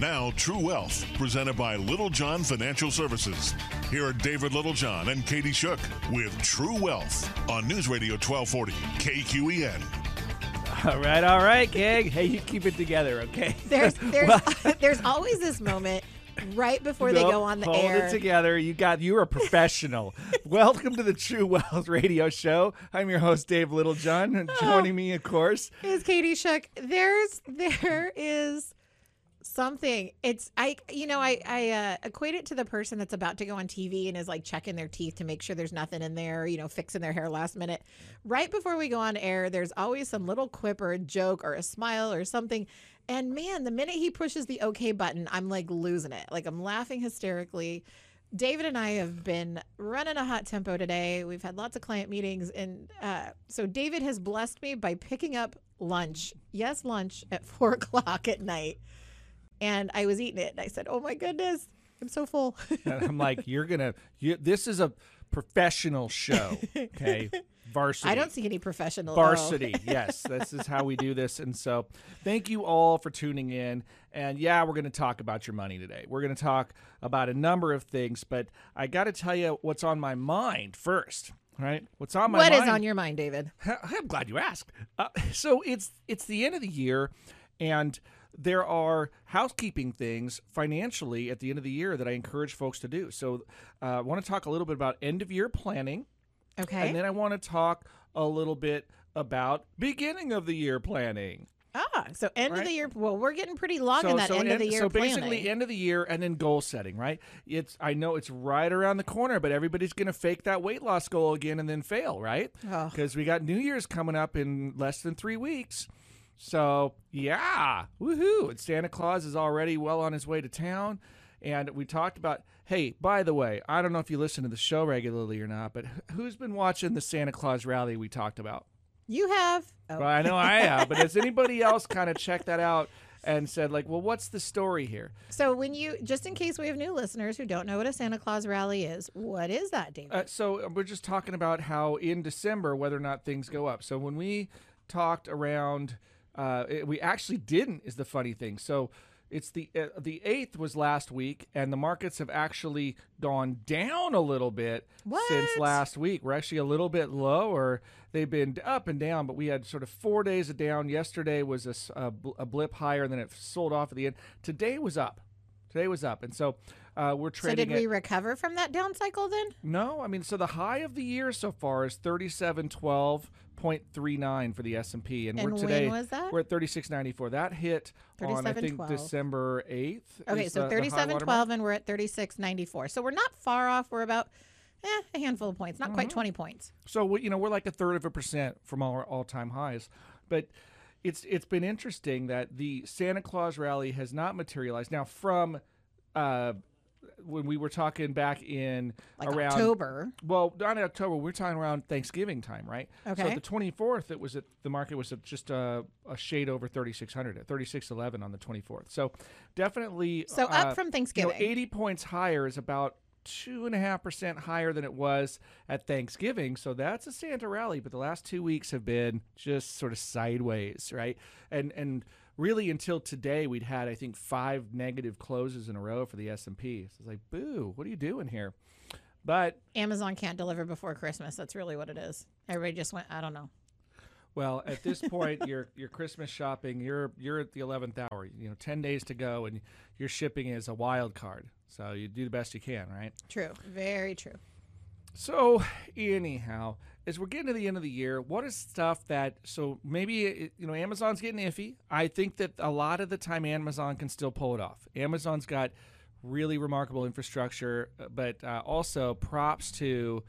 Now, True Wealth, presented by Littlejohn Financial Services. Here are David Littlejohn and Katie Shook with True Wealth on News Radio 1240 KQEN. All right, all right, gang. Hey, you keep it together, okay? There's there's there's always this moment right before they go on the hold air. it together. You got you're a professional. Welcome to the True Wealth Radio Show. I'm your host Dave Littlejohn, and oh. joining me, of course, Is Katie Shook? There's there is something. It's I you know I I uh, equate it to the person that's about to go on TV and is like checking their teeth to make sure there's nothing in there. You know, fixing their hair last minute. Right before we go on air, there's always some little quip or a joke or a smile or something. And man, the minute he pushes the OK button, I'm like losing it. Like I'm laughing hysterically. David and I have been running a hot tempo today. We've had lots of client meetings. And uh, so David has blessed me by picking up lunch. Yes, lunch at four o'clock at night. And I was eating it. And I said, Oh my goodness, I'm so full. I'm like, you're gonna. You, this is a professional show, okay? Varsity. I don't see any professional. oh. Varsity, yes. This is how we do this. And so, thank you all for tuning in. And yeah, we're going to talk about your money today. We're going to talk about a number of things, but I got to tell you what's on my mind first. Right? What's on my What mind? is on your mind, David? I'm glad you asked. Uh, so it's it's the end of the year, and there are housekeeping things financially at the end of the year that I encourage folks to do. So uh, I want to talk a little bit about end of year planning. Okay. And then I want to talk a little bit about beginning of the year planning. ah, so end of the year. Well, we're getting pretty long in that so end of the year planning. so planning. basically end of the year and then goal setting, right? It's I know it's right around the corner, but everybody's going to fake that weight loss goal again and then fail, right? Oh. Because we got New Year's coming up in less than three weeks. So yeah, woohoo! And Santa Claus is already well on his way to town. And we talked about, hey, by the way, I don't know if you listen to the show regularly or not, but who's been watching the Santa Claus rally we talked about? you have. Oh. Well, I know I have, but has anybody else kind of checked that out and said, like, well, what's the story here? So when you, just in case we have new listeners who don't know what a Santa Claus rally is, what is that, David? Uh, so we're just talking about how in December whether or not things go up. So when we talked around, uh, it- we actually didn't. Is the funny thing. So it's the uh, the eighth was last week, and the markets have actually gone down a little bit since last week. We're actually a little bit lower. They've been up and down, but we had sort of four days of down. Yesterday was a, a a blip higher, and then it sold off at the end. Today was up. Today was up, and so uh, we're so trading. did at- we recover from that down cycle then? no, I mean, so the high of the year so far is thirty-seven twelve point three nine for the S and P, and we're today was that? we're at thirty-six ninety-four. That hit on I think 37.12. December eighth. Okay, so thirty-seven twelve, and we're at thirty-six ninety-four. So we're not far off. We're about eh, a handful of points, not Mm-hmm. quite twenty points. So we, you know, we're like a third of a percent from our all-time highs, but it's it's been interesting that the Santa Claus rally has not materialized. Now, from uh, when we were talking back in Like around October. Well, not in October. We're talking around Thanksgiving time, right? Okay. So the 24th, it was at the market was at just a, a shade over 3,600 at 3,611 on the 24th. So definitely. So uh, up from you know, Thanksgiving. 80 points higher is about two and a half percent higher than it was at Thanksgiving. So that's a Santa rally. But the last two weeks have been just sort of sideways, right? And and really until today, we'd had I think five negative closes in a row for the S and P. So it's like, boo, what are you doing here? But Amazon can't deliver before Christmas. That's really what it is. Everybody just went. I don't know. Well, at this point, you're you're Christmas shopping, you're you're at the eleventh hour. You know, ten days to go, and your shipping is a wild card. So you do the best you can, right? True. Very true. So anyhow, as we're getting to the end of the year, what is stuff that so maybe it- you know Amazon's getting iffy. I think that a lot of the time Amazon can still pull it off. Amazon's got really remarkable infrastructure, uh, but uh, also props to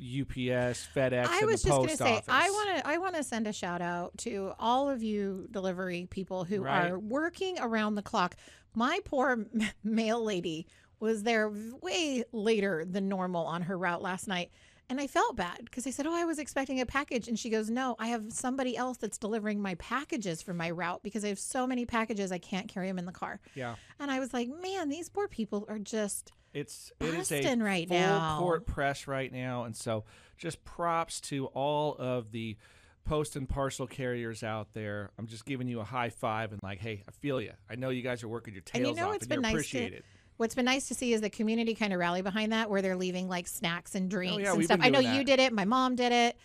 UPS, FedEx, I was just gonna say, office. I want to, I want to send a shout out to all of you delivery people who Right. are working around the clock. My poor mail lady was there way later than normal on her route last night. And I felt bad because I said, Oh, I was expecting a package. And she goes, No, I have somebody else that's delivering my packages for my route because I have so many packages, I can't carry them in the car. yeah. And I was like, Man, these poor people are just It's it is a right full now. court press right now, and so just props to all of the post and parcel carriers out there, I'm just giving you a high five and like, hey, I feel you. I know you guys are working your And tails you know off it's and been nice appreciate to it. What's been nice to see is the community kind of rally behind that, where they're leaving like snacks and drinks Oh, yeah, and stuff. I know doing you did it. My mom did it.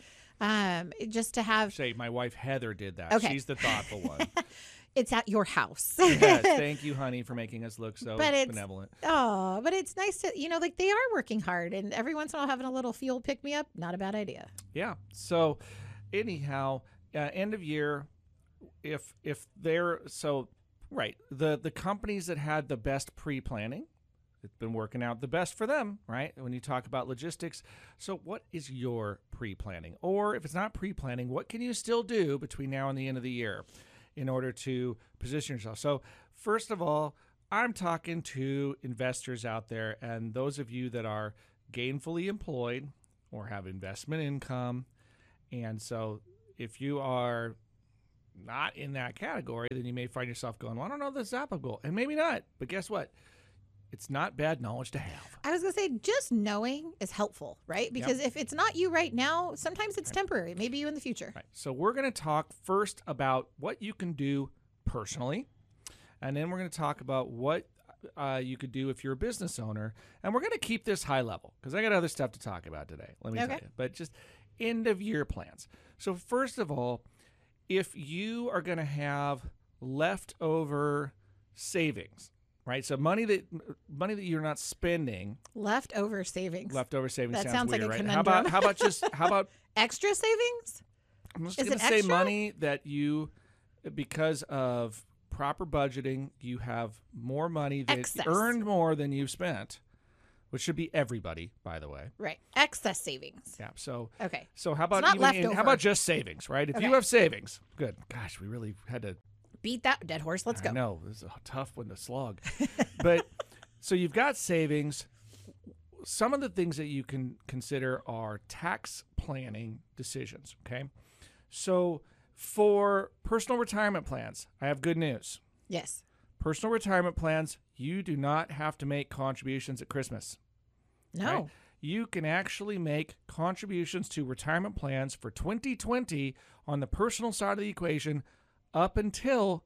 Um, just to have Say, my wife Heather did that. Okay. She's the thoughtful one. it's at your house. yes, thank you, honey, for making us look so But it's- benevolent. oh, but it's nice to you know like they are working hard, and every once in a while having a little fuel pick me up, not a bad idea. Yeah. So, anyhow, uh, end of year, if if they're so right, the the companies that had the best pre planning, it's been working out the best for them, right? When you talk about logistics, so what is your pre planning, or if it's not pre planning, what can you still do between now and the end of the year in order to position yourself? So, first of all. I'm talking to investors out there and those of you that are gainfully employed or have investment income and so if you are not in that category, then you may find yourself going, well, I don't know if this is applicable. And maybe not. But guess what? It's not bad knowledge to have. I was gonna say just knowing is helpful, right? Because if it's not you right now, sometimes it's temporary. Maybe you in the future. Right. So we're going to talk first about what you can do personally. And then we're going to talk about what uh, you could do if you're a business owner. And we're going to keep this high level because I got other stuff to talk about today. Let me tell you. But just end of year plans. So, first of all, if you are going to have leftover savings, right? So money that money that you're not spending, Leftover savings. leftover savings That sounds, sounds like weird, a right? How about conundrum. how about just how about Extra savings? I'm just Is going to say extra? money that you, because of proper budgeting, you have more money that Excess. earned more than you've spent, which should be everybody, by the way. Right. Excess savings. Yeah. So, Okay. so how about not even in- how about just savings, right? If you have savings, good. Gosh, we really had to. Beat that dead horse. Let's I go. No, this is a tough one to slog, but so you've got savings. Some of the things that you can consider are tax planning decisions. Okay, so for personal retirement plans, I have good news. Yes. Personal retirement plans, you do not have to make contributions at Christmas. No. right? You can actually make contributions to retirement plans for 2020 on the personal side of the equation up until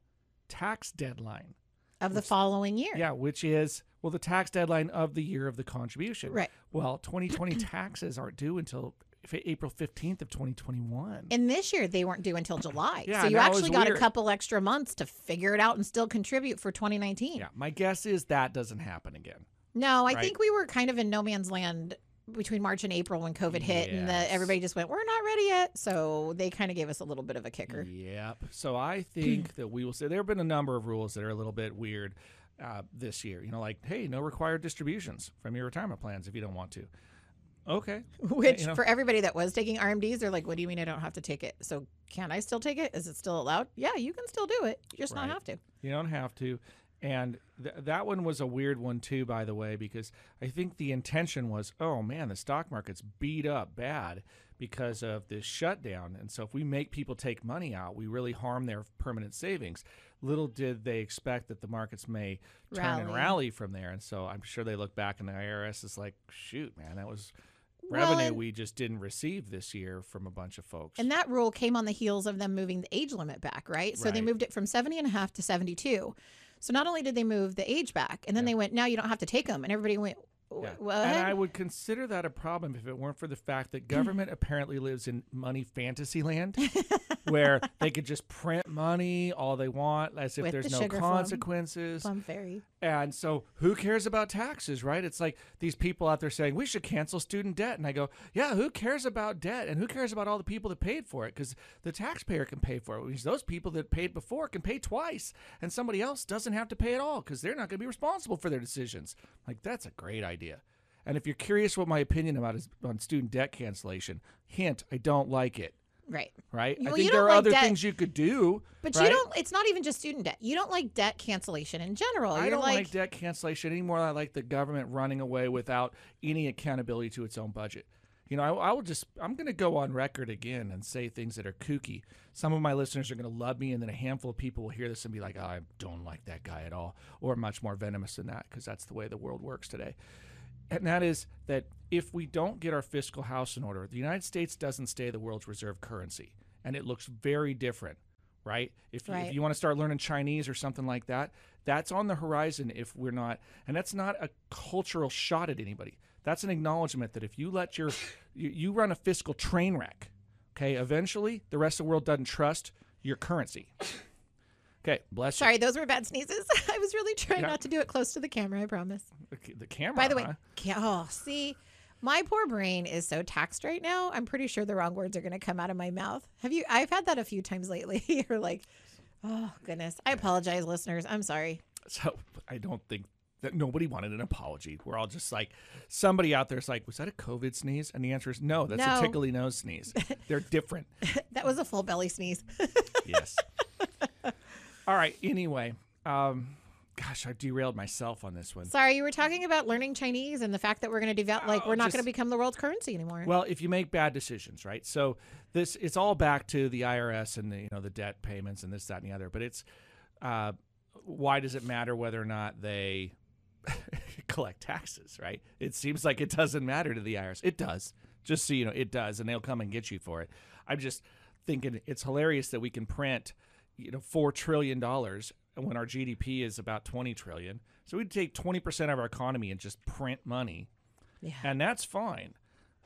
tax deadline. Of the following year. Yeah, which is well the tax deadline of the year of the contribution. Right. Well, 2020 taxes aren't due until April 15th of 2021. And this year they weren't due until July. Yeah, so you actually got weird. a couple extra months to figure it out and still contribute for 2019. yeah, my guess is that doesn't happen again. No, I Right. think we were kind of in no man's land between March and April when COVID hit and the, everybody just went, we're not ready yet. So they kind of gave us a little bit of a kicker. Yep. So I think that we will say there have been a number of rules that are a little bit weird uh, this year. You know, like hey, no required distributions from your retirement plans if you don't want to. Okay. Which you know. for everybody that was taking RMDs, they're like, what do you mean I don't have to take it? So can I still take it? Is it still allowed? Yeah, you can still do it. You just Right. not have to. You don't have to. And th- that one was a weird one too, by the way, because I think the intention was, oh man, the stock market's beat up bad because of this shutdown. And so if we make people take money out, we really harm their permanent savings. Little did they expect that the markets may turn and Rally. rally from there. And so I'm sure they look back and the IRS is like, shoot, man, that was Well, revenue and- we just didn't receive this year from a bunch of folks. And that rule came on the heels of them moving the age limit back, right? So they moved it from 70 and a half to 72. So not only did they move the age back, and then Yeah. they went, now you don't have to take them. And everybody went, "Wh- Yeah. And I would consider that a problem if it weren't for the fact that government apparently lives in money fantasy land where they could just print money all they want as if With there's the no sugar plum. consequences. Plum Fairy. And so who cares about taxes, right? It's like these people out there saying we should cancel student debt. And I go, yeah, who cares about debt? And who cares about all the people that paid for it? Because the taxpayer can pay for it. Which those people that paid before can pay twice. And somebody else doesn't have to pay at all because they're not going to be responsible for their decisions. Like, that's a great idea. And if you're curious what my opinion about is on student debt cancellation, hint, I don't like it. Right. Right? Well, I think there are like other debt- things you could do. But right? you don't, it's not even just student debt. You don't like debt cancellation in general. I You're don't like, like, debt cancellation anymore. I like the government running away without any accountability to its own budget. You know, I, I will just, I'm going to go on record again and say things that are kooky. Some of my listeners are going to love me, and then a handful of people will hear this and be like, oh, I don't like that guy at all, or much more venomous than that, because that's the way the world works today. And that is that if we don't get our fiscal house in order, the United States doesn't stay the world's reserve currency. and it looks very different, right? If, you- Right. if you want to start learning Chinese or something like that, that's on the horizon if we're not, and that's not a cultural shot at anybody. That's an acknowledgement that if you let your, you, you run a fiscal train wreck, okay, eventually the rest of the world doesn't trust your currency. Okay, bless Sorry, those were bad sneezes. I was really trying Yeah. not to do it close to the camera. I promise. the camera. By the way, huh? oh, see, my poor brain is so taxed right now. I'm pretty sure the wrong words are going to come out of my mouth. Have you? I've had that a few times lately. You're like, oh goodness. I apologize, listeners. I'm sorry. So I don't think that nobody wanted an apology. We're all just like somebody out there's like, was that a COVID sneeze? And the answer is no. That's No. a tickly nose sneeze. They're different. That was a full belly sneeze. yes. All right. Anyway, um, gosh, I derailed myself on this one. sorry, you were talking about learning Chinese and the fact that we're going to develop, like, Oh, we're not just- going to become the world's currency anymore. Well, if you make bad decisions, right? So this it's all back to the IRS and the you know the debt payments and this that and the other. But it's uh, why does it matter whether or not they collect taxes, right? It seems like it doesn't matter to the IRS. It does. Just so you know, it does, and they'll come and get you for it. I'm just thinking it's hilarious that we can print, you know, four trillion dollars when our GDP is about twenty trillion. So we'd take twenty percent of our economy and just print money yeah. and that's fine.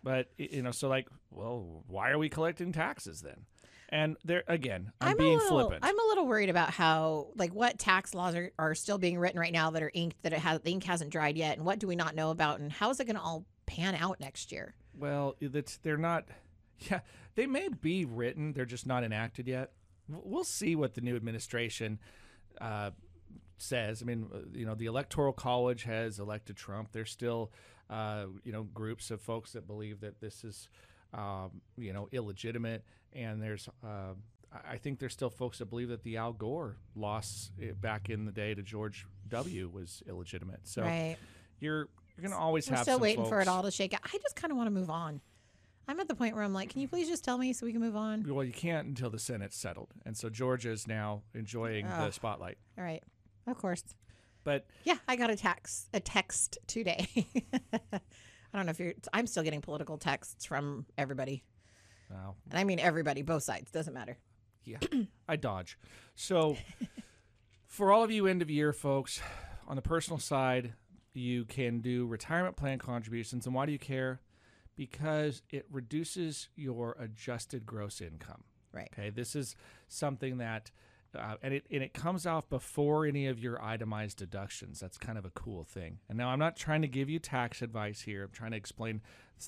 But you know, so like, well, why are we collecting taxes then? And there again, I'm, being little, flippant. I'm a little worried about how, like, what tax laws are, are still being written right now that are inked that it has the ink hasn't dried yet, and what do we not know about, and how is it going to all pan out next year? well, that's they're not. Yeah, they may be written. They're just not enacted yet. We'll see what the new administration uh, says. I mean, uh, you know, the Electoral College has elected Trump. There's still, uh, you know, groups of folks that believe that this is, um, you know, illegitimate. And there's, uh, I- think there's still folks that believe that the Al Gore loss eh, back in the day to George W. was illegitimate. So right. you're you're gonna always We're have. still waiting for it all to shake out. I just kind of want to move on. I'm at the point where I'm like, can you please just tell me so we can move on? Well, you can't until the Senate's settled, and so Georgia is now enjoying the spotlight. All right. Of course. But Yeah, I got a text, a text today. I don't know if you're. I'm still getting political texts from everybody, wow, and I mean everybody, both sides. Doesn't matter. yeah, I dodge. So, for all of you end of year folks, on the personal side, you can do retirement plan contributions, and why do you care? Because it reduces your adjusted gross income. Right. Okay, this is something that, uh, and it and it comes off before any of your itemized deductions. That's kind of a cool thing. And now I'm not trying to give you tax advice here. I'm trying to explain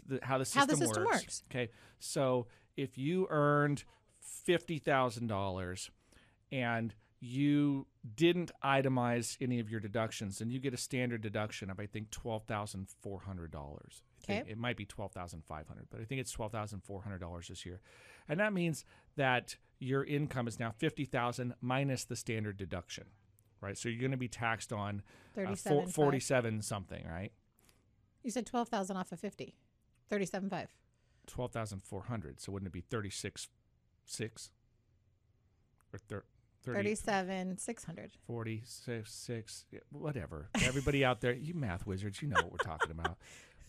the, how the system, How the system works. Okay, so if you earned fifty thousand dollars and you didn't itemize any of your deductions, then you get a standard deduction of I think twelve thousand four hundred dollars. Okay. It might be twelve thousand five hundred, but I think it's twelve thousand four hundred dollars this year, and that means that your income is now fifty thousand minus the standard deduction, right? So you're going to be taxed on uh, four- forty-seven something, right? You said twelve thousand off of fifty. Thirty-seven five. Twelve thousand four hundred. So wouldn't it be thirty-six six or thir- 30, Thirty-seven six hundred. 46, six, whatever. Everybody out there, you math wizards, you know what we're talking about.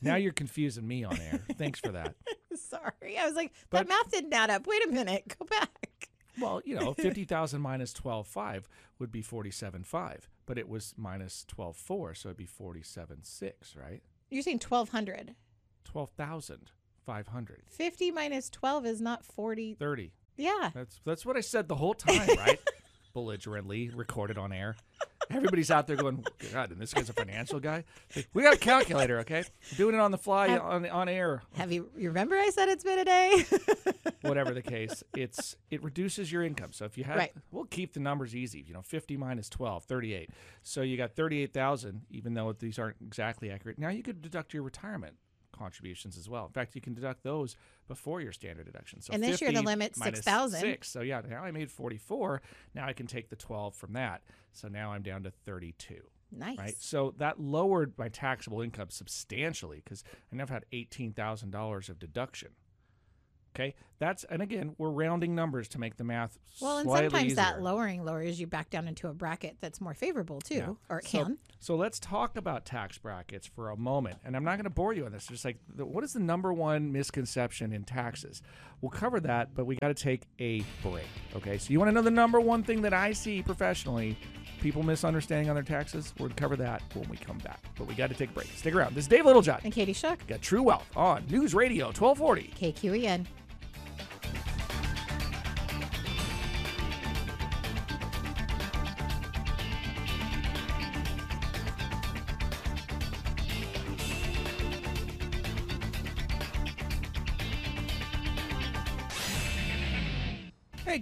Now you're confusing me on air. Thanks for that. Sorry, I was like But- that math didn't add up. Wait a minute, go back. Well, you know, 50,000 minus 12.5 would be 47.5, but it was minus 12.4, so it'd be 47.6, right? You're saying twelve hundred. 12,500. Fifty minus twelve is not forty. 30. Yeah. That's that's what I said the whole time, right? Belligerently recorded on air. Everybody's out there going, God, and this guy's a financial guy. Like, we got a calculator, okay? doing it on the fly Have- on on air. Have you? You remember I said it's been a day? whatever the case, it's it reduces your income. So if you have, Right. we'll keep the numbers easy. You know, 50 minus 12, 38. So you got 38,000, even though these aren't exactly accurate. Now you could deduct your retirement contributions as well. In fact, you can deduct those before your standard deduction. So And this year the 50 limit's minus 6,000. Six. So yeah, now I made 44. Now I can take the 12 from that. So now I'm down to 32 nice. right? So that lowered my taxable income substantially because I never had eighteen thousand dollars of deduction. Okay, that's and again we're rounding numbers to make the math. Well, and sometimes that lowering lowers you back down into a bracket that's more favorable too, Yeah. or it So- can. So let's talk about tax brackets for a moment. And I'm not going to bore you on this. Just like, the, what is the number one misconception in taxes? We'll cover that, but we got to take a break. Okay. So you want to know the number one thing that I see professionally people misunderstanding on their taxes? We'll cover that when we come back. But we got to take a break. Stick around. This is Dave Littlejohn. And Katie Shook, Got True Wealth on News Radio 1240. KQEN.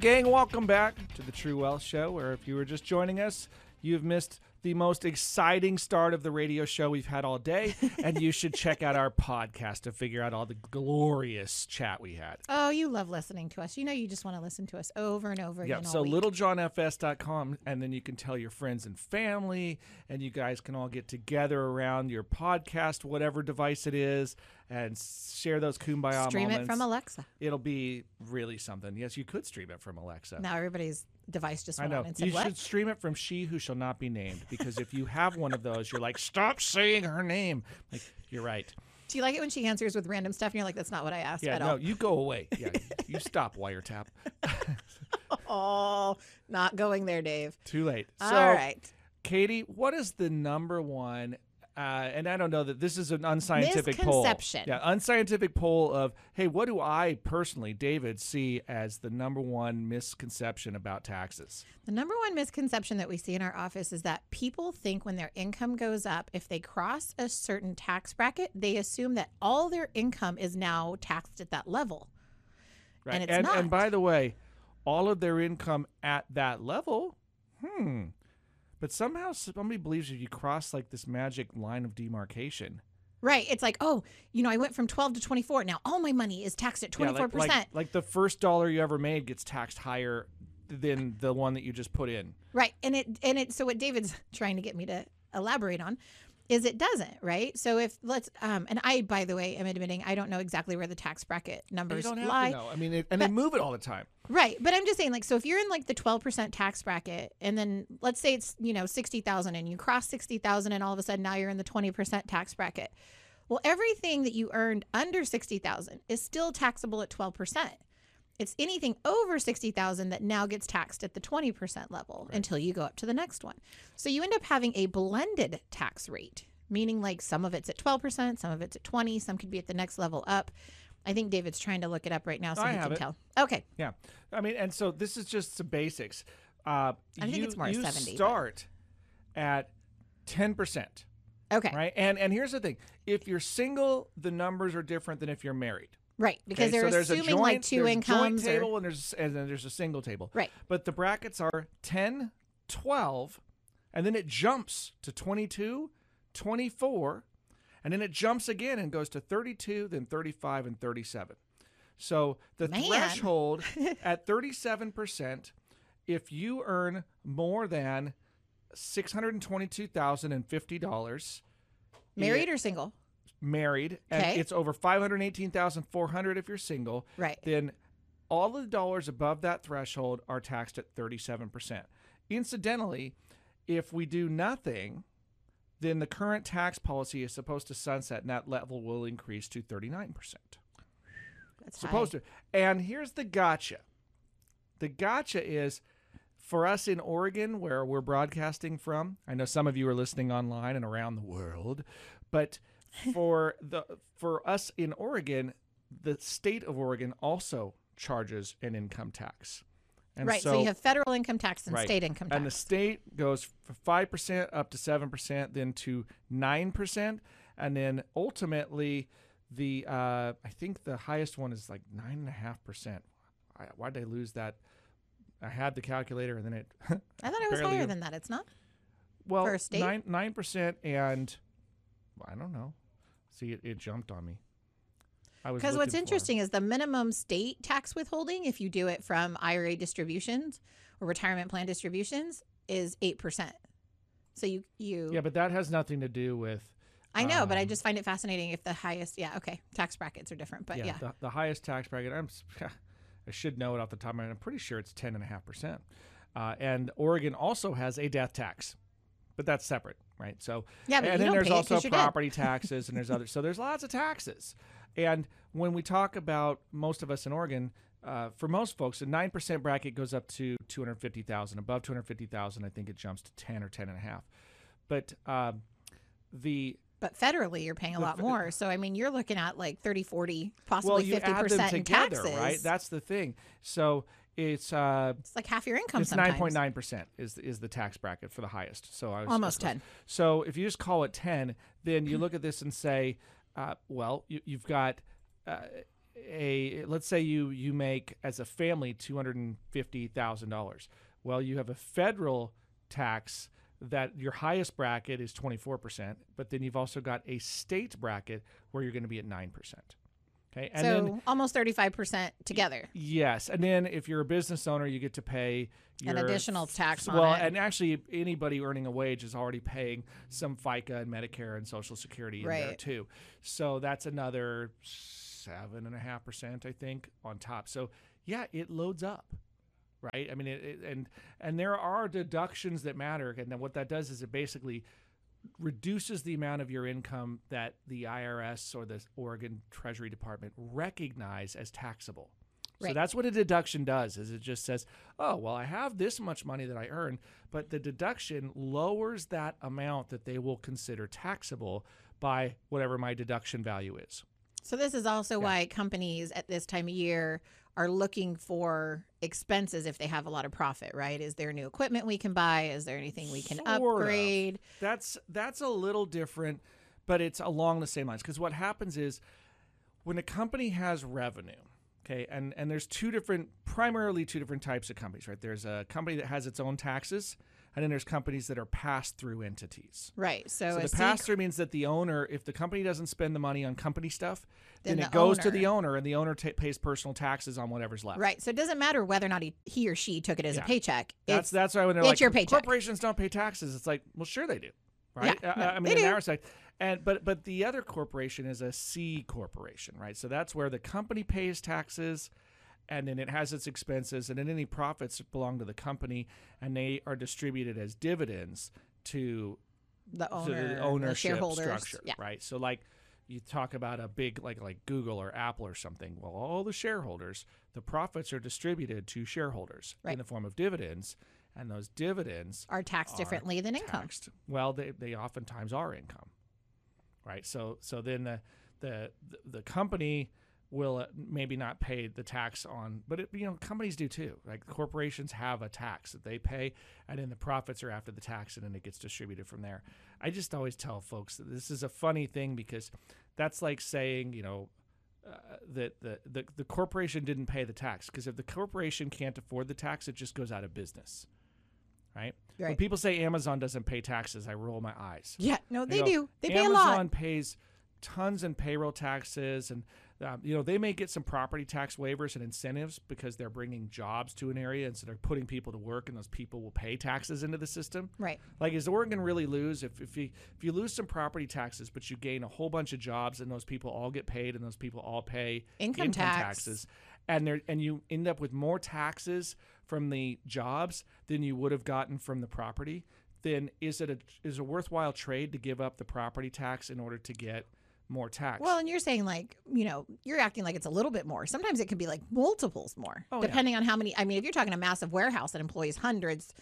Gang, welcome back to the True Wealth Show, where if you were just joining us, you've missed the most exciting start of the radio show we've had all day, and you should check out our podcast to figure out all the glorious chat we had. Oh, you love listening to us. You know, you just want to listen to us over and over Yeah, again. so week. littlejohnfs.com, and then you can tell your friends and family, and you guys can all get together around your podcast, whatever device it is, and share those kumbaya moments. stream moments. it from Alexa. It'll be really something. Yes, you could stream it from Alexa. Now everybody's device just I went know. on and said, You "What?" should stream it from She Who Shall Not Be Named because if you have one of those, you're like, stop saying her name. Like, you're right. Do you like it when she answers with random stuff and you're like, "That's not what I asked Yeah, at no, all." you go away. Yeah, you stop, wiretap. Oh, not going there, Dave. Too late. All so, right. Katie, what is the number one? Uh, and I don't know that this is an unscientific poll. Misconception. Yeah, unscientific poll of hey, what do I personally, David, see as the number one misconception about taxes? The number one misconception that we see in our office is that people think when their income goes up, if they cross a certain tax bracket, they assume that all their income is now taxed at that level. Right. And it's and, not. and by the way, all of their income at that level, hmm. But somehow somebody believes if you cross like this magic line of demarcation, Right. It's like, oh, you know, I went from 12 to 24. Now all my money is taxed at 24%. yeah, like, like, like the first dollar you ever made gets taxed higher than the one that you just put in. Right. And it and it so what David's trying to get me to elaborate on is it doesn't, right? So if let's um and I by the way am admitting I don't know exactly where the tax bracket You numbers don't have lie. to know. I mean, it, and they move it all the time. Right. But I'm just saying like so if you're in like the 12% tax bracket and then let's say it's, you know, 60,000 and you cross 60,000 and all of a sudden now you're in the 20% tax bracket. Well, everything that you earned under 60,000 is still taxable at 12%. It's anything over 60,000 that now gets taxed at the 20% level until you go up to the next one. So you end up having a blended tax rate, meaning like some of it's at 12%, some of it's at 20, some could be at the next level up. I think David's trying to look it up right now so I he can it. tell. Okay. Yeah, I mean, and so this is just some basics. Uh, I think you, it's more you 70, but- start at ten percent, Okay. Right. right? And and here's the thing: if you're single, the numbers are different than if you're married. Right, because Okay, they're so assuming joint, like two there's a incomes. joint table or, and there's and then there's a single table. Right. But the brackets are 10, 12, and then it jumps to 22, 24, and then it jumps again and goes to 32, then 35 and 37. So the Man. threshold at 37%, if you earn more than $622,050 married or single. Married and Okay. it's over 518,400 if you're single, Right. then all of the dollars above that threshold are taxed at 37%. Incidentally, if we do nothing, then the current tax policy is supposed to sunset and that level will increase to 39%. That's Supposed high. to. And here's the gotcha. The gotcha is for us in Oregon, where we're broadcasting from. I know some of you are listening online and around the world, but for the for us in Oregon, the state of Oregon also charges an income tax. And right. So, you have federal income tax and Right. state income tax. and the state goes from five percent up to seven percent, then to nine percent, and then ultimately the uh, I think the highest one is like nine and a half percent. Why did I lose that? I had the calculator and then it I thought it was higher than that. It's not. well For a state? nine nine percent and well, I don't know. See, it, it jumped on me. Because what's looking for- interesting is the minimum state tax withholding, if you do it from IRA distributions or retirement plan distributions, is eight percent. So you you Yeah, but that has nothing to do with. I know, but I just find it fascinating if the highest, yeah, okay, tax brackets are different, but yeah. The, the highest tax bracket, I'm, I should know it off the top of my head. I'm pretty sure it's 10.5%. Uh, and Oregon also has a death tax, but that's separate, right? So, Yeah, but and you then there's also you're dead. property taxes and there's other. So there's lots of taxes. And when we talk about most of us in Oregon, uh, for most folks, a 9% bracket goes up to 250,000. Above 250,000, I think it jumps to 10 or 10 and a half. But um, the But federally, you're paying a lot more. So, I mean, you're looking at like 30, 40, possibly you 50% add in taxes. right? That's the thing. So it's uh, it's like half your income it's nine point nine percent is is the tax bracket for the highest. So I was Almost I was- 10. So if you just call it ten, then you look at this and say, uh, well, you, you've got. Uh, a let's say you you make as a family two hundred and fifty thousand dollars. Well, you have a federal tax that your highest bracket is twenty four percent, but then you've also got a state bracket where you're going to be at nine percent. Okay, and so then almost 35% together. Yes, and then if you're a business owner, you get to pay An additional tax on Well, and actually, anybody earning a wage is already paying some FICA and Medicare and Social Security in there too. So that's another seven and a half percent, I think, on top. So yeah, it loads up, right? I mean, it, it, and and there are deductions that matter, and then what that does is it basically reduces the amount of your income that the IRS or the Oregon Treasury Department recognize as taxable. So that's what a deduction does is it just says, "Oh, well, I have this much money that I earn, but the deduction lowers that amount that they will consider taxable by whatever my deduction value is." So this is also why companies at this time of year are looking for expenses if they have a lot of profit, right? Is there new equipment we can buy? Is there anything we can Sort of. upgrade? That's that's a little different, but it's along the same lines because what happens is when a company has revenue, okay, and and there's two different, primarily two different types of companies, right? There's a company that has its own taxes, and then there's companies that are pass-through entities. Right. So, So the C- pass-through means that the owner, if the company doesn't spend the money on company stuff, then, Then it the goes to the owner- owner, and the owner ta pays personal taxes on whatever's left. Right. So it doesn't matter whether or not he, he or she took it as Yeah. a paycheck. That's It's, that's why when they're it's like your paycheck. corporations don't pay taxes, it's like, well, sure they do, right? Yeah, Uh, no, I mean, in do. our side, and but but the other corporation is a C corporation, right? So that's where the company pays taxes, and then it has its expenses, and then any profits belong to the company, and they are distributed as dividends to the owner, the the ownership shareholders. structure, Yeah. right? So like you talk about a big like like Google or Apple or something. Well, all the shareholders, the profits are distributed to shareholders Right. in the form of dividends, and those dividends Are taxed are differently than income. taxed. Well, they they oftentimes are income, right? So so then the the the company will uh, maybe not pay the tax on, but it, you know companies do too. Like corporations have a tax that they pay, and then the profits are after the tax, and then it gets distributed from there. I just always tell folks that this is a funny thing because that's like saying you know. Uh, that the, the the corporation didn't pay the tax because if the corporation can't afford the tax, it just goes out of business, right? When people say Amazon doesn't pay taxes, I roll my eyes. Yeah. No, they do. They pay a lot. Amazon pays tons in payroll taxes, and um, you know they may get some property tax waivers and incentives because they're bringing jobs to an area, and so they're putting people to work, and those people will pay taxes into the system. Right. Like, is Oregon really lose if if you if you lose some property taxes, but you gain a whole bunch of jobs, and those people all get paid, and those people all pay Income tax. taxes, and there and you end up with more taxes from the jobs than you would have gotten from the property? Then is it a is a worthwhile trade to give up the property tax in order to get more tax? Well, and you're saying like, you know, you're acting like it's a little bit more. Sometimes it can be like multiples more, Oh, yeah. depending on how many. I mean, if you're talking a massive warehouse that employs hundreds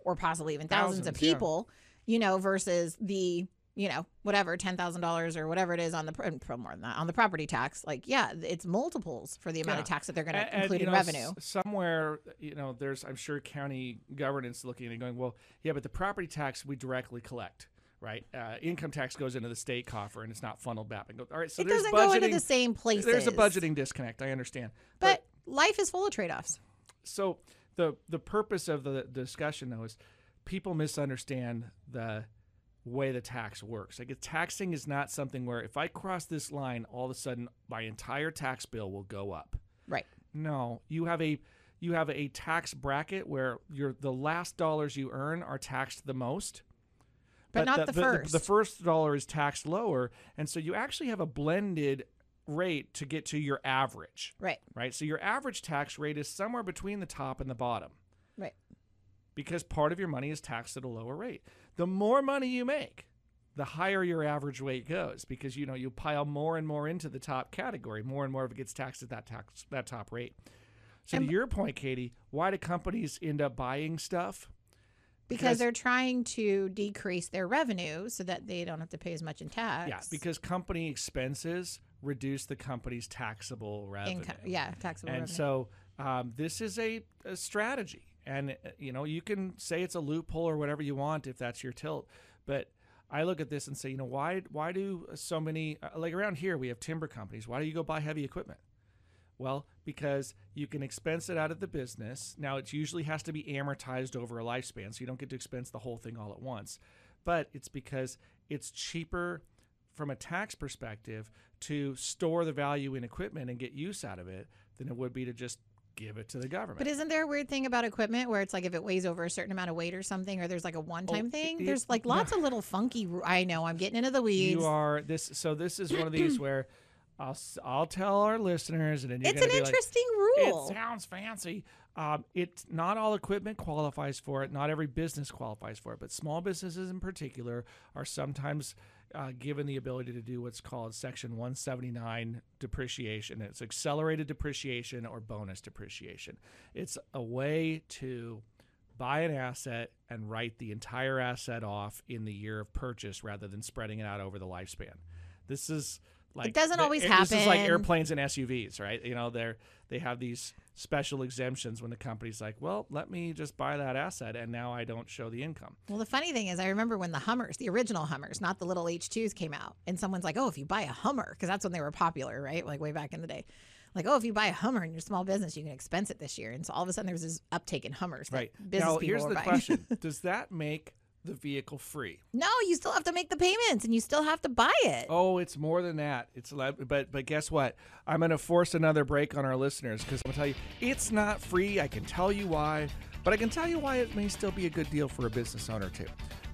or possibly even thousands, of Thousands, yeah. people, you know, versus the, you know, whatever, $10,000 or whatever it is on the, more than that, on the property tax, like, yeah, it's multiples for the amount of tax that they're going to include in know, revenue. s- somewhere, you know, there's I'm sure county governance looking and going, well, yeah, but the property tax we directly collect, right? Uh, income tax goes into the state coffer and it's not funneled back. And go, all right, so it there's doesn't budgeting. go into the same places. There's a budgeting disconnect. I understand, But life is full of trade offs. so the the purpose of the discussion though is people misunderstand the way the tax works. Like taxing is not something where if I cross this line, all of a sudden my entire tax bill will go up. Right. No, you have a you have a tax bracket where your the last dollars you earn are taxed the most, But not the The, first. the first dollar is taxed lower, and so you actually have a blended rate to get to your average, Right. right? So your average tax rate is somewhere between the top and the bottom Right. because part of your money is taxed at a lower rate. The more money you make, the higher your average rate goes because you know you pile more and more into the top category, more and more of it gets taxed at that tax that top rate. So And- to your point, Katie, why do companies end up buying stuff? Because, they're trying to decrease their revenue so that they don't have to pay as much in tax. Yeah, because company expenses reduce the company's taxable revenue. income. Yeah, taxable revenue. and revenue. so um, this is a, a strategy and uh, you know you can say it's a loophole or whatever you want if that's your tilt but i look at this and say you know why why do so many uh, like around here we have timber companies why do you go buy heavy equipment well because you can expense it out of the business now it usually has to be amortized over a lifespan so you don't get to expense the whole thing all at once but it's because it's cheaper from a tax perspective to store the value in equipment and get use out of it than it would be to just give it to the government. But isn't there a weird thing about equipment where it's like if it weighs over a certain amount of weight or something, or there's like a oh, one-time Oh, thing? it- there's like no. lots of little funky. I know I'm getting into the weeds. you are this. So this is one of these where I'll I'll tell our listeners, and then you're it's an be like, interesting rule. It sounds fancy. Um, it's not all equipment qualifies for it. Not every business qualifies for it, but small businesses in particular are sometimes uh, given the ability to do what's called Section 179 depreciation. It's accelerated depreciation or bonus depreciation. It's a way to buy an asset and write the entire asset off in the year of purchase rather than spreading it out over the lifespan. This is like doesn't the- happen. This is like airplanes and SUVs, right? You know, they're they have these special exemptions when the company's like, well, let me just buy that asset and now I don't show the income. Well, the funny thing is, I remember when the Hummers, the original Hummers, not the little H2s, came out, and someone's like, "Oh, if you buy a Hummer, because that's when they were popular, right? Like way back in the day." Like, oh, if you buy a Hummer in your small business, you can expense it this year. And so all of a sudden, there was this uptake in Hummers. Right. Business now, here's the buying. question Does that make the vehicle free? no, you still have to make the payments, and you still have to buy it. Oh, it's more than that. It's but but guess what? I'm going to force another break on our listeners because I'm going to tell you it's not free. I can tell you why, but I can tell you why it may still be a good deal for a business owner too.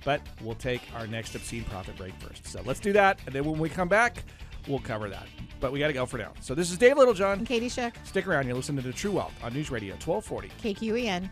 But we'll take our next obscene profit break first. So let's do that, and then when we come back, we'll cover that. But we got to go for now. So this is Dave Littlejohn. And Katie Shook, Stick around. You're listening to True Wealth on News Radio 1240. KQEN.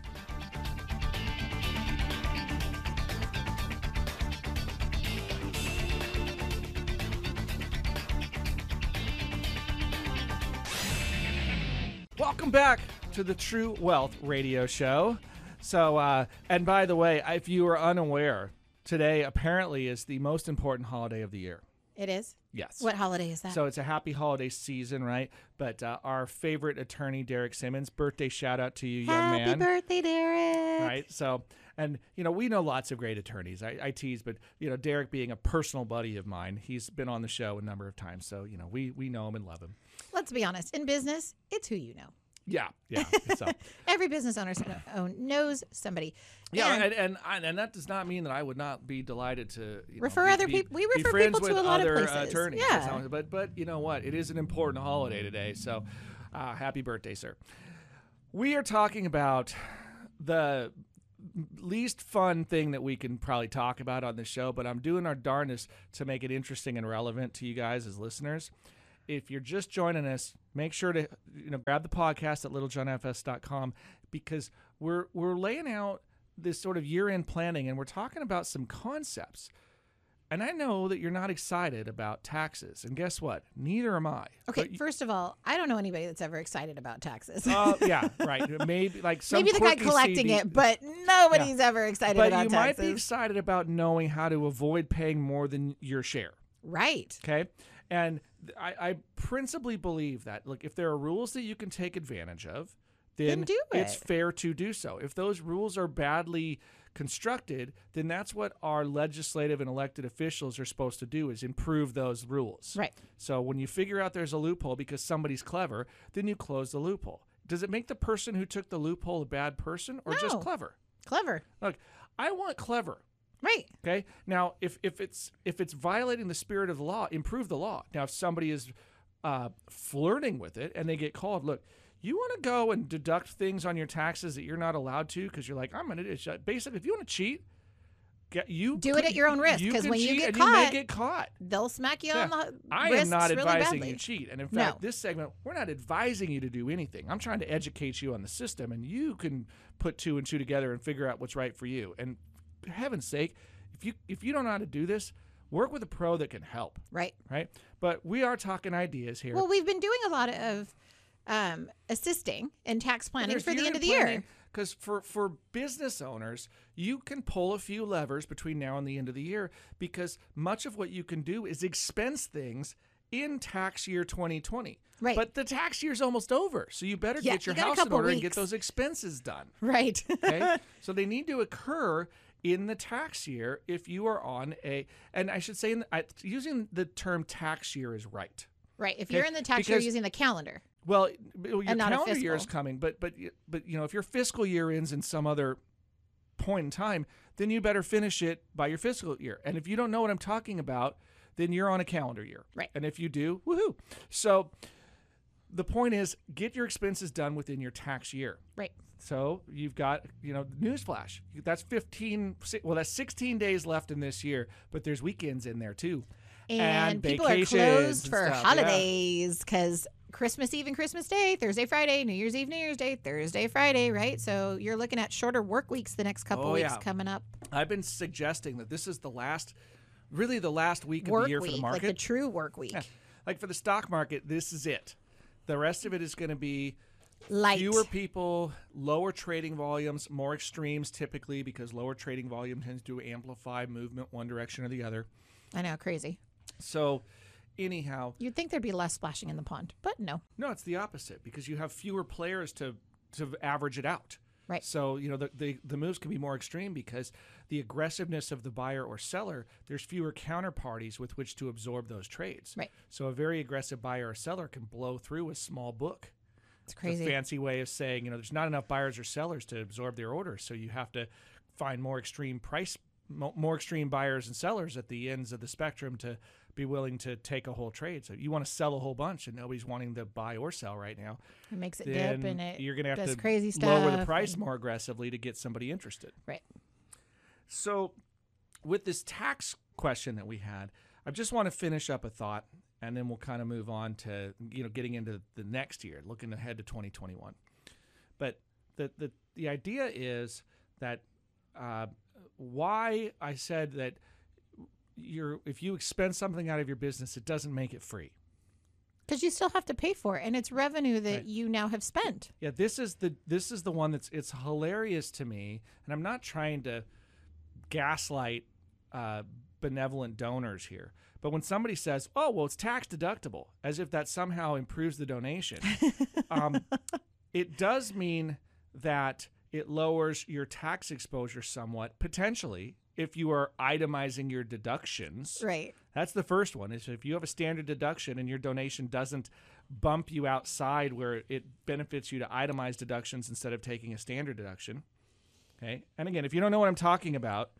Welcome back to the True Wealth Radio Show. So, uh, and by the way, if you are unaware, today apparently is the most important holiday of the year. It is. Yes. What holiday is that? So it's a happy holiday season, right? But uh, our favorite attorney, Derek Simmons, birthday shout out to you, young man. Happy birthday, Derek. Right. So, and you know, we know lots of great attorneys. I, I tease, but you know, Derek being a personal buddy of mine, he's been on the show a number of times. So, you know, we we know him and love him. Let's be honest. In business, it's who you know. Yeah, yeah. Every business owner own knows somebody. yeah, And- and and, and that does not mean that I would not be delighted to you know, Refer be- other be- peop- we refer people to a lot of other places. attorneys. Yeah. But but you know what? It is an important holiday today. So, uh, happy birthday, sir. We are talking about the least fun thing that we can probably talk about on the show, but I'm doing our darndest to make it interesting and relevant to you guys as listeners. If you're just joining us, make sure to you know grab the podcast at littlejohnfs.com because we're we're laying out this sort of year-end planning and we're talking about some concepts. And I know that you're not excited about taxes, and guess what? Neither am I. Okay, first of all, I don't know anybody that's ever excited about taxes. uh, yeah, right. Maybe like some Maybe the guy collecting CD it, but nobody's ever excited but about you might be excited about knowing how to avoid paying more than your share. right. Okay. And I, I principally believe that, look, if there are rules that you can take advantage of, then, Then do it's fair to do so. If those rules are badly constructed, then that's what our legislative and elected officials are supposed to do is improve those rules. Right. So when you figure out there's a loophole because somebody's clever, then you close the loophole. Does it make the person who took the loophole a bad person or just clever? Clever. Look, I want clever. Right. Okay. Now, if if it's if it's violating the spirit of the law, improve the law. Now, if somebody is uh, flirting with it and they get called, look, you want to go and deduct things on your taxes that you're not allowed to because you're like, I'm gonna it's, uh, basically if you want to cheat, get you Do it at your own risk, because when you get and you caught, get caught. They'll smack you Yeah. on the I am not really advising badly. you cheat. And in No. fact, this segment, we're not advising you to do anything. I'm trying to educate you on the system, and you can put two and two together and figure out what's right for you. And for heaven's sake, if you if you don't know how to do this, work with a pro that can help. Right. Right? But we are talking ideas here. Well, we've been doing a lot of um, assisting in tax planning for the end of the year. Because for, for business owners, you can pull a few levers between now and the end of the year because much of what you can do is expense things in tax year 2020. Right. But the tax year's almost over. So you better Yeah, get your you house in order and get those expenses done. Right. Okay. so they need to occur in the tax year if you are on a, and I should say, in the, using the term tax year is right. right. If Okay, you're in the tax year using the calendar. Well, your And not a calendar year is coming, but but but you know, if your fiscal year ends in some other point in time, then you better finish it by your fiscal year. And if you don't know what I'm talking about, then you're on a calendar year. Right. And if you do, woohoo. So the point is get your expenses done within your tax year. Right. So you've got, you know, newsflash. That's 15, well, that's 16 days left in this year, but there's weekends in there too. And, people are closed for stuff, holidays because Christmas Eve and Christmas Day, Thursday, Friday, New Year's Eve, New Year's Day, Thursday, Friday, right? So you're looking at shorter work weeks the next couple Oh, weeks yeah. coming up. I've been suggesting that this is the last, really the last week of the year week, for the like market. the true work week. like for the stock market, this is it. The rest of it is going to be Light. fewer people, lower trading volumes, more extremes typically because lower trading volume tends to amplify movement one direction or the other. I know, crazy. So, anyhow, You'd think there'd be less splashing in the pond, but no. no, it's the opposite because you have fewer players to to average it out. Right. So you know the, the the moves can be more extreme because the aggressiveness of the buyer or seller. There's fewer counterparties with which to absorb those trades. Right. So a very aggressive buyer or seller can blow through a small book. It's It's a fancy way of saying you know there's not enough buyers or sellers to absorb their orders, so you have to find more extreme price, more extreme buyers and sellers at the ends of the spectrum to be willing to take a whole trade. So you want to sell a whole bunch, and nobody's wanting to buy or sell right now. It makes it dip and it you're going to have to crazy lower the price more aggressively to get somebody interested. Right. So, with this tax question that we had, I just want to finish up a thought, and then we'll kind of move on to you know getting into the next year, looking ahead to 2021. But the the the idea is that uh, why I said that you're if you expense something out of your business, it doesn't make it free. Because you still have to pay for it, and it's revenue that Right. you now have spent. Yeah, this is the this is the one that's it's hilarious to me, and I'm not trying to gaslight uh, benevolent donors here. But when somebody says, "Oh, well, it's tax deductible," as if that somehow improves the donation, um, it does mean that it lowers your tax exposure somewhat, potentially, if you are itemizing your deductions. Right. That's the first one. Is if you have a standard deduction and your donation doesn't bump you outside where it benefits you to itemize deductions instead of taking a standard deduction. Okay. And again, if you don't know what I'm talking about,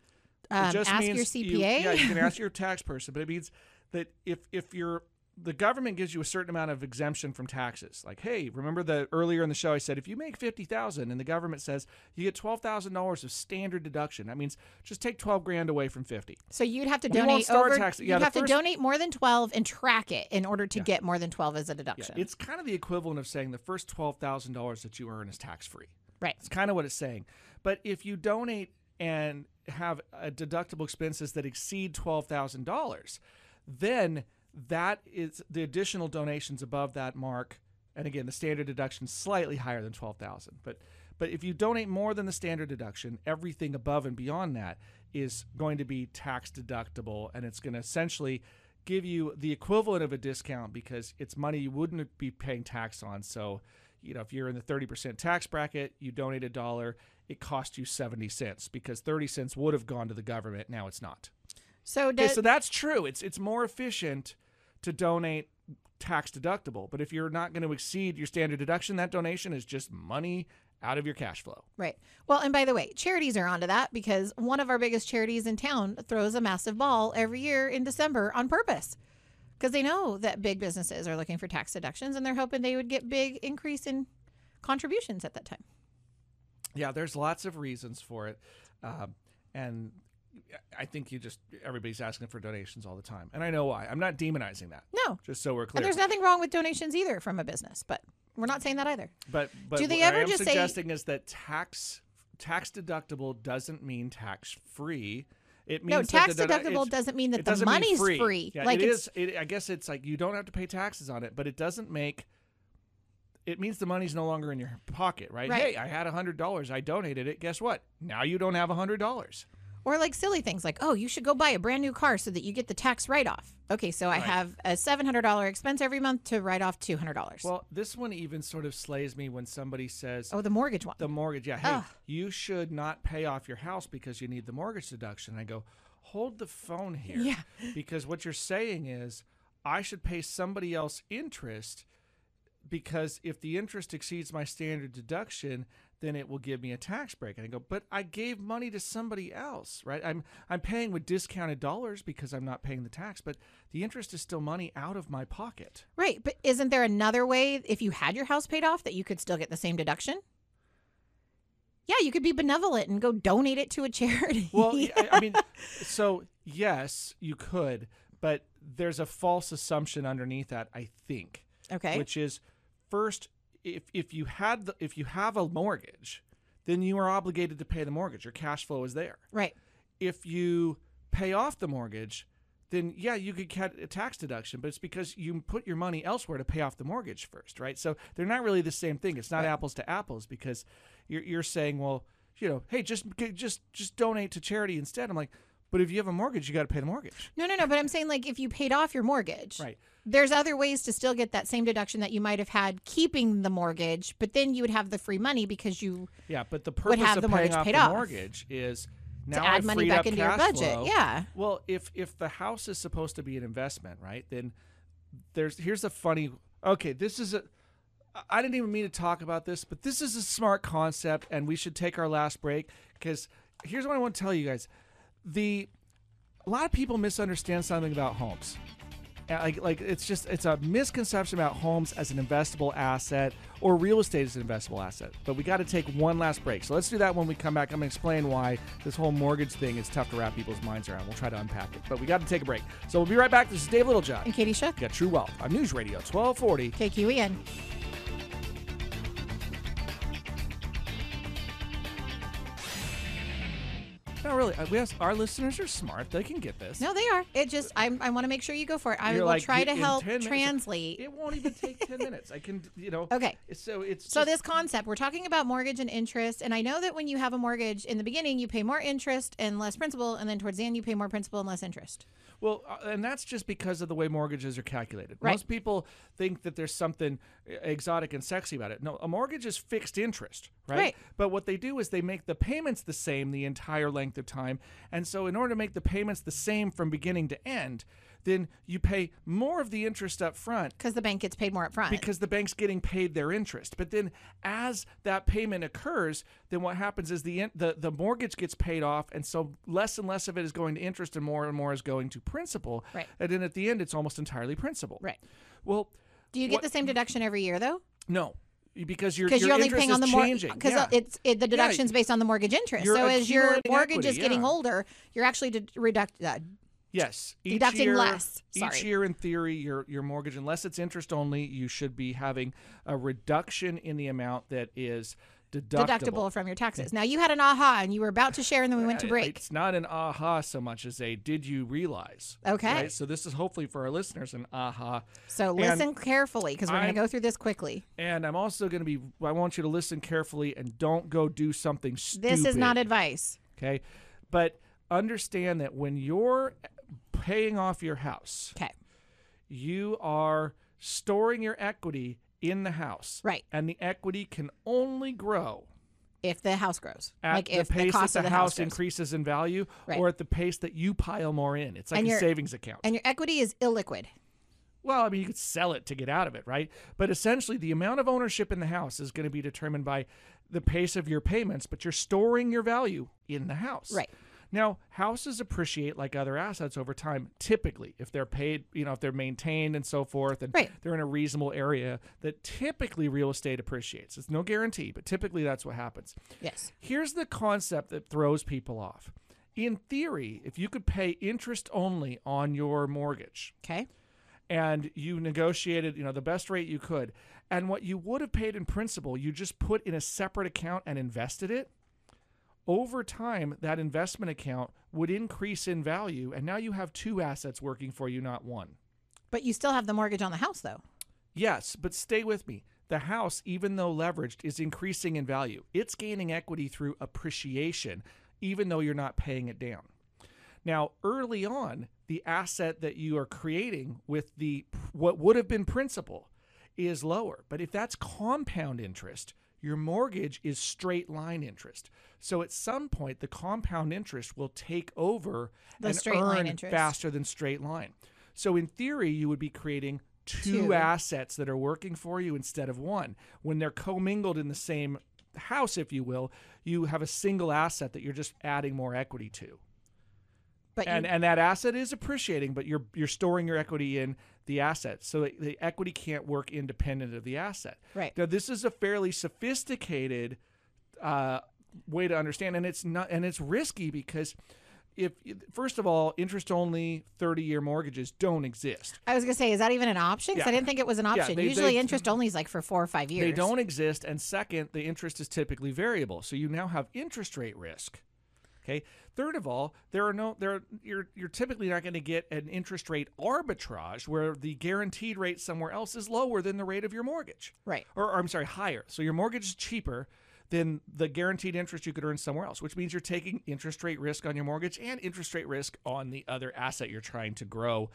Um, just ask your means you- CPA. yeah, you can ask your tax person, but it means that if if you're the government gives you a certain amount of exemption from taxes. Like, hey, remember the earlier in the show I said if you make fifty thousand and the government says you get twelve thousand dollars of standard deduction, that means just take twelve grand away from fifty. So you'd have to We donate over. tax- yeah, you'd have to donate more than twelve and track it in order to Yeah. get more than twelve as a Yeah, deduction. it's kind of the equivalent of saying the first twelve thousand dollars that you earn is tax free. right. It's kind of what it's saying. But if you donate and have uh, deductible expenses that exceed twelve thousand dollars, then that is the additional donations above that mark. And again, the standard deduction is slightly higher than twelve thousand. But but if you donate more than the standard deduction, everything above and beyond that is going to be tax deductible, and it's going to essentially give you the equivalent of a discount because it's money you wouldn't be paying tax on. So, you know, if you're in the 30% tax bracket, you donate a dollar, it costs you 70 cents because 30 cents would have gone to the government. Now it's not. So Okay, so that's true. It's it's more efficient to donate tax deductible, but if you're not going to exceed your standard deduction, that donation is just money out of your cash flow. right. Well, and by the way, charities are onto that because one of our biggest charities in town throws a massive ball every year in December on purpose. Because they know that big businesses are looking for tax deductions and they're hoping they would get big increase in contributions at that time. Yeah, there's lots of reasons for it, um, and I think you just everybody's asking for donations all the time, and I know why. I'm not demonizing that. No. Just so we're clear. And there's nothing wrong with donations either from a business, but we're not saying that either. But but Do they what ever just say- suggesting is that tax tax deductible doesn't mean tax free. It means No, that tax the deductible doesn't mean that the doesn't money's free. free. Yeah, Like it it's- is- it- I guess it's like you don't have to pay taxes on it, but it doesn't make. It means the money's no longer in your pocket, right? Right. Hey, I had a hundred dollars. I donated it. Guess what? Now you don't have a hundred dollars. Or like silly things like, oh, you should go buy a brand new car so that you get the tax write off. Okay, so I have a $700 expense every month to write off $200. Well, this one even sort of slays me when somebody says, oh, the mortgage one. the mortgage. Yeah, hey, Ugh. you should not pay off your house because you need the mortgage deduction. I go, hold the phone here. Yeah. Because what you're saying is, I should pay somebody else interest because if the interest exceeds my standard deduction, then it will give me a tax break. And I go, but I gave money to somebody else, right? I'm I'm paying with discounted dollars because I'm not paying the tax, but the interest is still money out of my pocket. right, but isn't there another way if you had your house paid off that you could still get the same deduction? Yeah, you could be benevolent and go donate it to a charity. Well, I mean, so yes, you could, but there's a false assumption underneath that, I think, okay. which is first, if if you had the, if you have a mortgage, then you are obligated to pay the mortgage. Your cash flow is there. right. If you pay off the mortgage, then yeah, you could get a tax deduction, but it's because you put your money elsewhere to pay off the mortgage first, right? So they're not really the same thing. It's not apples to apples because you're you're saying, well, you know, hey, just just just donate to charity instead. I'm like, but if you have a mortgage, you got to pay the mortgage, No, no, no, but I'm saying like if you paid off your mortgage. right? There's other ways to still get that same deduction that you might have had keeping the mortgage, but then you would have the free money because you Yeah, but the purpose have of the paying mortgage off paid the off. mortgage is now to add I've money back into your budget. flow. Yeah. Well, if if the house is supposed to be an investment, right? Then there's here's a funny. Okay, this is a. I didn't even mean to talk about this, but this is a smart concept, and we should take our last break because here's what I want to tell you guys: the a lot of people misunderstand something about homes. Like, like it's just it's a misconception about homes as an investable asset or real estate as an investable asset. But we got to take one last break. So let's do that when we come back. I'm to explain why this whole mortgage thing is tough to wrap people's minds around. We'll try to unpack it. But we got to take a break. So we'll be right back. This is Dave Littlejohn. And Katie Shook, You got True Wealth on News Radio 1240. KQEN. No, really, uh, we have, our listeners are smart. They can get this. No, they are. It just I I want to make sure you go for it. I You're will like, try to help 10 minutes." translate. It won't even take 10 minutes. I can, you know. Okay. So it's So just- this concept, we're talking about mortgage and interest, and I know that when you have a mortgage in the beginning, you pay more interest and less principal, and then towards the end, you pay more principal and less interest. Well, uh, and that's just because of the way mortgages are calculated. Right. Most people think that there's something exotic and sexy about it. No, a mortgage is fixed interest, right? Right. But what they do is they make the payments the same the entire length of time. And so, in order to make the payments the same from beginning to end, then you pay more of the interest up front Because the bank gets paid more up front. because the bank's getting paid their interest. But then, as that payment occurs, then what happens is the the the mortgage gets paid off, and so less and less of it is going to interest, and more and more is going to principal. Right. And then at the end, it's almost entirely principal. right. Well, Do you get what- the same deduction every year though? no, because your Because your you're only paying on the mortgage. Because Yeah. it's it, the deduction's based on the mortgage interest. You're So as your mortgage equity, is getting yeah. older, you're actually de- reduct. Uh, Yes, each Deducting year, less. Each year, in theory, your your mortgage, unless it's interest only, you should be having a reduction in the amount that is deductible. deductible from your taxes. Hmm. Now you had an aha, and you were about to share, and then we went to break. It's not an aha so much as a did you realize? Okay. Right? So this is hopefully for our listeners an aha. So listen carefully because we're going to go through this quickly. And I'm also going to be I want you to listen carefully and don't go do something stupid. This is not advice. okay. But understand that when you're paying off your house, Okay. you are storing your equity in the house. Right. And the equity can only grow If the house grows, at like the if pace the cost that of the, the house, increases in value Right. or at the pace that you pile more in. It's like And a your- savings account. and your equity is illiquid. Well, I mean, you could sell it to get out of it, right? But essentially, the amount of ownership in the house is going to be determined by the pace of your payments, but you're storing your value in the house. Right. Now, houses appreciate like other assets over time, typically, if they're paid, you know, if they're maintained and so forth, and Right. they're in a reasonable area, that typically real estate appreciates. It's no guarantee, but typically that's what happens. Yes. Here's the concept that throws people off In theory, if you could pay interest only on your mortgage Okay. and you negotiated, you know, the best rate you could, and what you would have paid in principal, you just put in a separate account and invested it, over time that investment account would increase in value and now you have two assets working for you, not one. But you still have the mortgage on the house, though. Yes, but stay with me. The house, even though leveraged, is increasing in value. It's gaining equity through appreciation, even though you're not paying it down. Now, early on, the asset that you are creating with the what would have been principal is lower. But if that's compound interest, your mortgage is straight line interest. So at some point, the compound interest will take over The and straight line earn interest. faster than straight line. So in theory, you would be creating two, Two. assets that are working for you instead of one. When they're commingled in the same house, if you will, you have a single asset that you're just adding more equity to. But And you, and that asset is appreciating, but you're you're storing your equity in the asset. So the- equity can't work independent of the asset. Right. Now this is a fairly sophisticated uh, way to understand, and it's not and it's risky because if first of all, interest only thirty year mortgages don't exist. I was gonna say, is that even an option? 'Cause I Yeah. didn't think it was an option. they- Usually, they- interest only is like for four or five years. They don't exist, and second, the interest is typically variable, so you now have interest rate risk. Okay. Third of all, there are no there. You're you're typically not going to get an interest rate arbitrage where the guaranteed rate somewhere else is lower than the rate of your mortgage. Right. Or, or I'm sorry, higher. So your mortgage is cheaper than the guaranteed interest you could earn somewhere else, which means you're taking interest rate risk on your mortgage and interest rate risk on the other asset you're trying to grow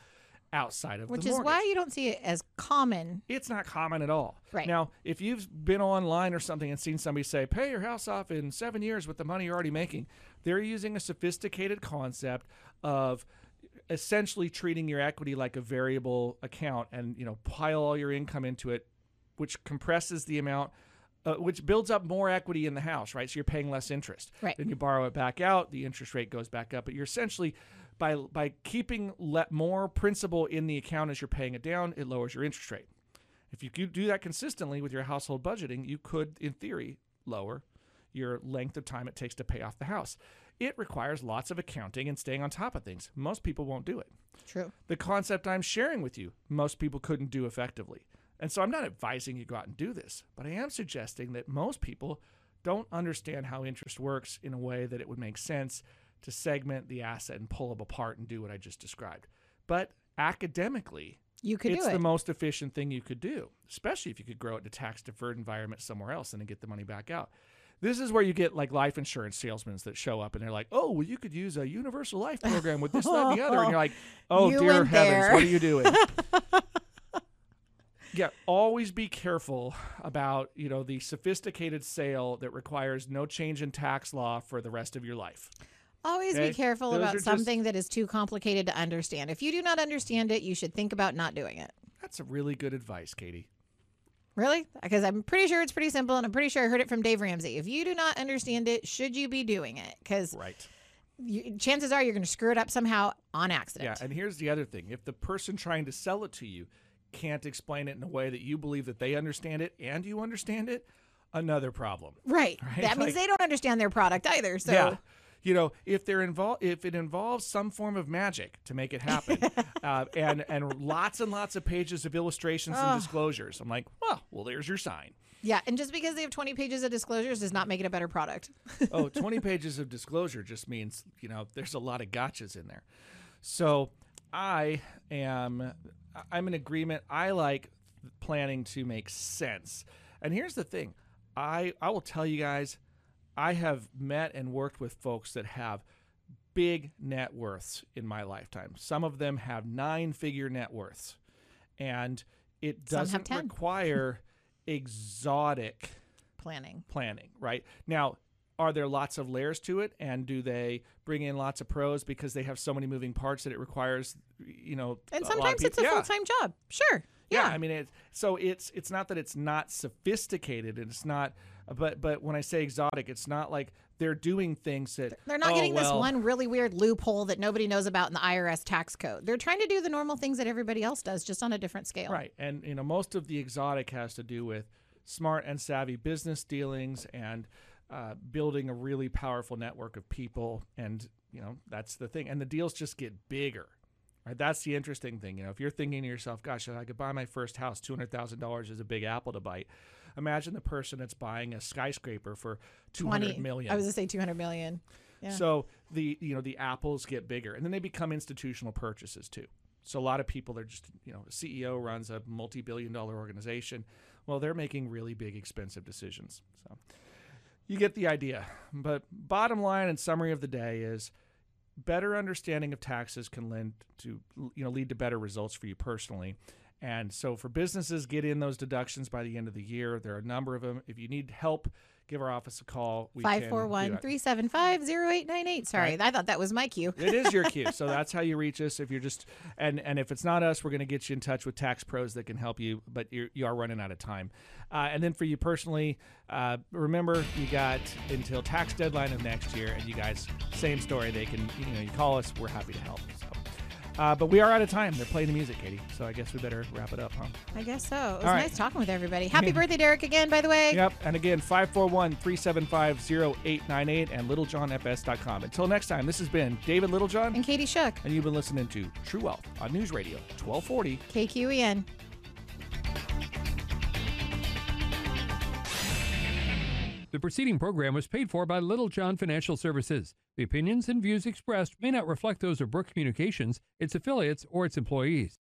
outside of Which is mortgage. why you don't see it as common. It's not common at all. Right. Now, if you've been online or something and seen somebody say, pay your house off in seven years with the money you're already making, they're using a sophisticated concept of essentially treating your equity like a variable account and, you know, pile all your income into it, which compresses the amount. Uh, which builds up more equity in the house, right? So you're paying less interest. Right. Then you borrow it back out, the interest rate goes back up. But you're essentially by by keeping let more principal in the account as you're paying it down, it lowers your interest rate. If you could do that consistently with your household budgeting, you could, in theory, lower your length of time it takes to pay off the house. It requires lots of accounting and staying on top of things. Most people won't do it. True. The concept I'm sharing with you, most people couldn't do effectively. And so I'm not advising you go out and do this, but I am suggesting that most people don't understand how interest works in a way that it would make sense to segment the asset and pull them apart and do what I just described. But academically, You could it's the most efficient thing you could do, especially if you could grow it in a tax deferred environment somewhere else and then get the money back out. This is where you get like life insurance salesmen that show up and they're like, "Oh, well, you could use a universal life program with this, that, and the other," and you're like, "Oh, You dear heavens, there. what are you doing?" yeah, always be careful about you know the sophisticated sale that requires no change in tax law for the rest of your life. Always Okay? be careful Those about just- something that is too complicated to understand. If you do not understand it, you should think about not doing it. That's a really good advice, Katie. Really? Because I'm pretty sure it's pretty simple, and I'm pretty sure I heard it from Dave Ramsey. If you do not understand it, should you be doing it? Because Right. chances are you're going to screw it up somehow on accident. Yeah, and here's the other thing: if the person trying to sell it to you can't explain it in a way that you believe that they understand it and you understand it, another problem. right. Right? That means they don't understand their product either. So Yeah. You know, if they're involved, if it involves some form of magic to make it happen, uh, and and lots and lots of pages of illustrations and disclosures, I'm like, well, well, there's your sign. yeah, and just because they have 20 pages of disclosures does not make it a better product. oh, 20 pages of disclosure just means, you know, there's a lot of gotchas in there. So I am, I'm in agreement. I like planning to make sense. And here's the thing I, I will tell you guys, I have met and worked with folks that have big net worths in my lifetime. Some of them have nine figure net worths. And it doesn't require exotic Planning. planning, right? Now, are there lots of layers to it and do they bring in lots of pros because they have so many moving parts that it requires, you know, And a lot of sometimes it's a yeah. full time job. Sure. Yeah, Yeah. I mean, it, so it's it's not that it's not sophisticated, and it's not, but but when I say exotic, it's not like they're doing things that They're not oh, getting this one really weird loophole that nobody knows about in the IRS tax code. They're trying to do the normal things that everybody else does, just on a different scale. Right. And you know, most of the exotic has to do with smart and savvy business dealings and uh, building a really powerful network of people and you know, that's the thing. And the deals just get bigger. Right? That's the interesting thing. You know, if you're thinking to yourself, gosh, if I could buy my first house, $200,000 is a big apple to bite. Imagine the person that's buying a skyscraper for 200 20 million. I was gonna say 200 million. Yeah. So the you know the apples get bigger, and then they become institutional purchases too. So a lot of people they're just you know a CEO runs a multi-billion-dollar organization. Well, they're making really big, expensive decisions. So you get the idea. But bottom line and summary of the day is better understanding of taxes can lend to you know lead to better results for you personally. And so for businesses, get in those deductions by the end of the year. There are a number of them. If you need help, give our office a call. We can do 541 that. 375 0898. Sorry, Right. I thought that was my cue. It is your cue. So that's how you reach us. If you're just and and if it's not us, we're going to get you in touch with tax pros that can help you. But you're, you are running out of time. Uh, and then for you personally, uh, remember you got until tax deadline of next year. And you guys, same story. They can you know you call us. We're happy to help. So. Uh, but we are out of time. They're playing the music, Katie. So I guess we better wrap it up, huh? I guess so. It was right. nice talking with everybody. Happy birthday, Derek, again, by the way. Yep. And again, 541 375 0898 and littlejohnfs.com. Until next time, this has been David Littlejohn, And Katie Shook, and you've been listening to True Wealth on News Radio 1240. KQEN. The preceding program was paid for by Littlejohn Financial Services. The opinions and views expressed may not reflect those of Brooke Communications, its affiliates, or its employees.